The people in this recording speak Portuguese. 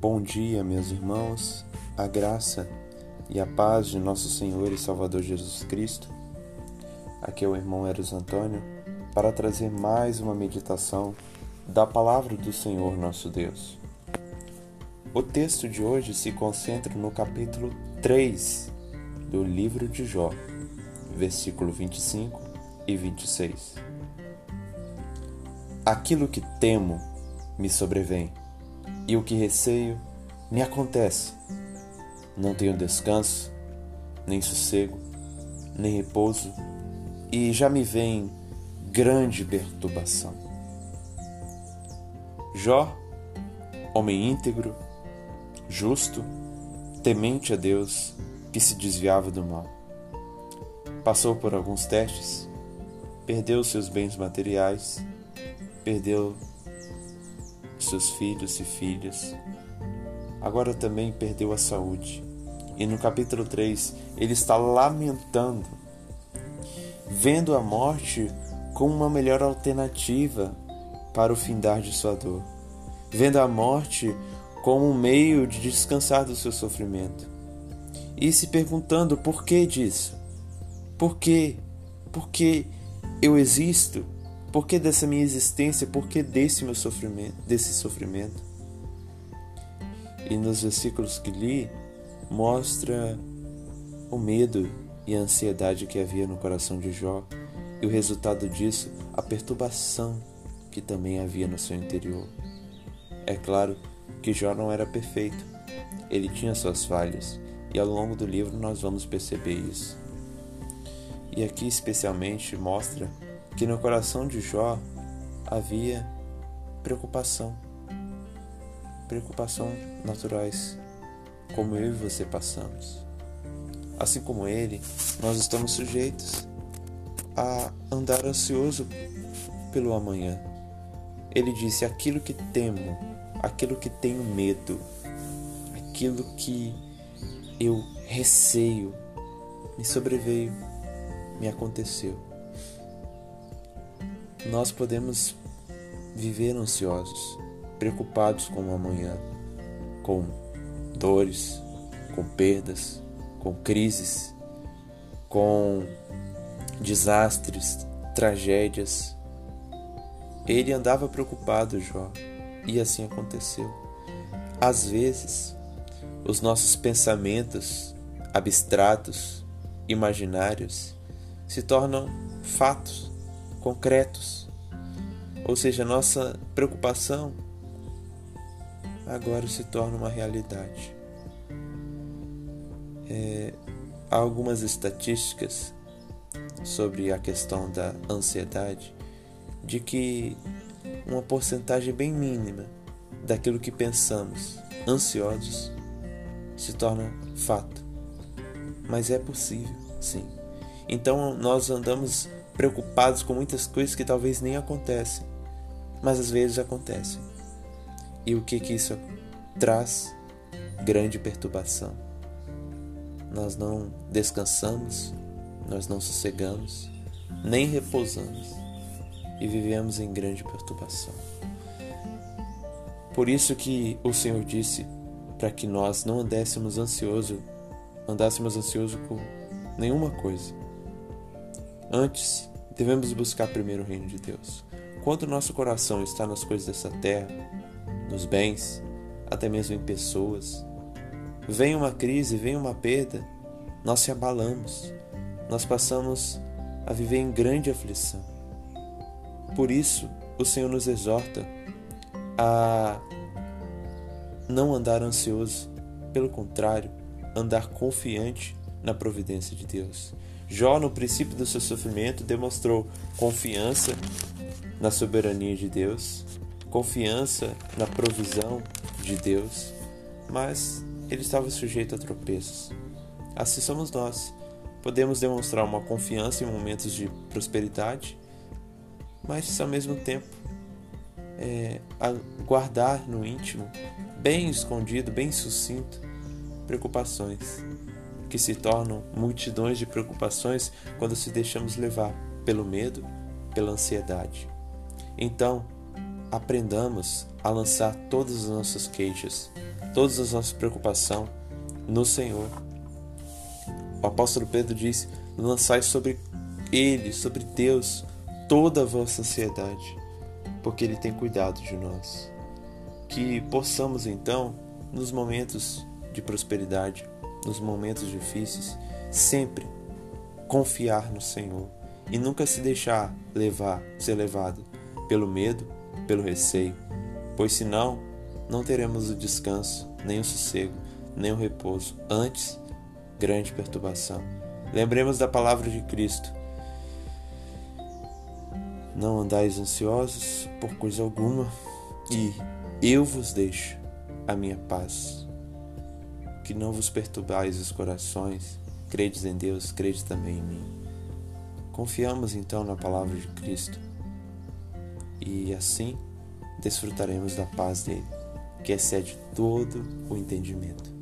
Bom dia, meus irmãos, a graça e a paz de nosso Senhor e Salvador Jesus Cristo. Aqui é o irmão Eros Antônio para trazer mais uma meditação da palavra do Senhor nosso Deus. O texto de hoje se concentra no capítulo 3 do livro de Jó, versículo 25 e 26. Aquilo que temo me sobrevém, e o que receio me acontece. Não tenho descanso, nem sossego, nem repouso, e já me vem grande perturbação. Jó, homem íntegro, justo, temente a Deus, que se desviava do mal. Passou por alguns testes, perdeu seus bens materiais, perdeu seus filhos e filhas. Agora também perdeu a saúde. E no capítulo 3, ele está lamentando, vendo a morte como uma melhor alternativa para o findar de sua dor, vendo a morte como um meio de descansar do seu sofrimento. E se perguntando por que disso? Por quê? Por que eu existo? Por que dessa minha existência? Por que desse meu sofrimento, desse sofrimento? E nos versículos que li, mostra o medo e a ansiedade que havia no coração de Jó, e o resultado disso, a perturbação que também havia no seu interior. É claro que Jó não era perfeito, ele tinha suas falhas, e ao longo do livro nós vamos perceber isso. E aqui especialmente mostra que no coração de Jó havia preocupação. Preocupação naturais, como eu e você passamos. Assim como ele, nós estamos sujeitos a andar ansioso pelo amanhã. Ele disse: aquilo que temo, aquilo que tenho medo, aquilo que eu receio, me sobreveio, me aconteceu nós podemos viver ansiosos, preocupados com o amanhã, com dores, com perdas, com crises, com desastres, tragédias. Ele andava preocupado, Jó, e assim aconteceu. Às vezes, os nossos pensamentos abstratos, imaginários, se tornam fatos concretos. Ou seja, nossa preocupação agora se torna uma realidade. É, há algumas estatísticas sobre a questão da ansiedade de que uma porcentagem bem mínima daquilo que pensamos ansiosos se torna fato. Mas é possível, sim. Então nós andamos preocupados com muitas coisas que talvez nem acontecem, mas às vezes acontecem. E o que que isso traz? Grande perturbação. Nós não descansamos, nós não sossegamos, nem repousamos e vivemos em grande perturbação. Por isso que o Senhor disse para que nós não andéssemos ansioso, andássemos ansioso com nenhuma coisa. Antes, devemos buscar primeiro o reino de Deus. Quando nosso coração está nas coisas dessa terra, nos bens, até mesmo em pessoas, vem uma crise, vem uma perda, nós se abalamos, nós passamos a viver em grande aflição. Por isso, o Senhor nos exorta a não andar ansioso, pelo contrário, andar confiante na providência de Deus. Jó, no princípio do seu sofrimento, demonstrou confiança na soberania de Deus, confiança na provisão de Deus, mas ele estava sujeito a tropeços. Assim somos nós. Podemos demonstrar uma confiança em momentos de prosperidade, mas ao mesmo tempo é, guardar no íntimo, bem escondido, bem sucinto, preocupações que se tornam multidões de preocupações quando se deixamos levar pelo medo, pela ansiedade. Então, aprendamos a lançar todas as nossas queixas, todas as nossas preocupações no Senhor. O apóstolo Pedro diz: lançai sobre Ele, sobre Deus, toda a vossa ansiedade, porque Ele tem cuidado de nós. Que possamos então, nos momentos de prosperidade, nos momentos difíceis, sempre confiar no Senhor e nunca se deixar levar, ser levado pelo medo, pelo receio, pois senão não teremos o descanso, nem o sossego, nem o repouso, antes grande perturbação. Lembremos da palavra de Cristo. Não andais ansiosos por coisa alguma, e eu vos deixo a minha paz. Que não vos perturbais os corações, credes em Deus, credes também em mim. Confiamos então na palavra de Cristo e assim desfrutaremos da paz dele, que excede todo o entendimento.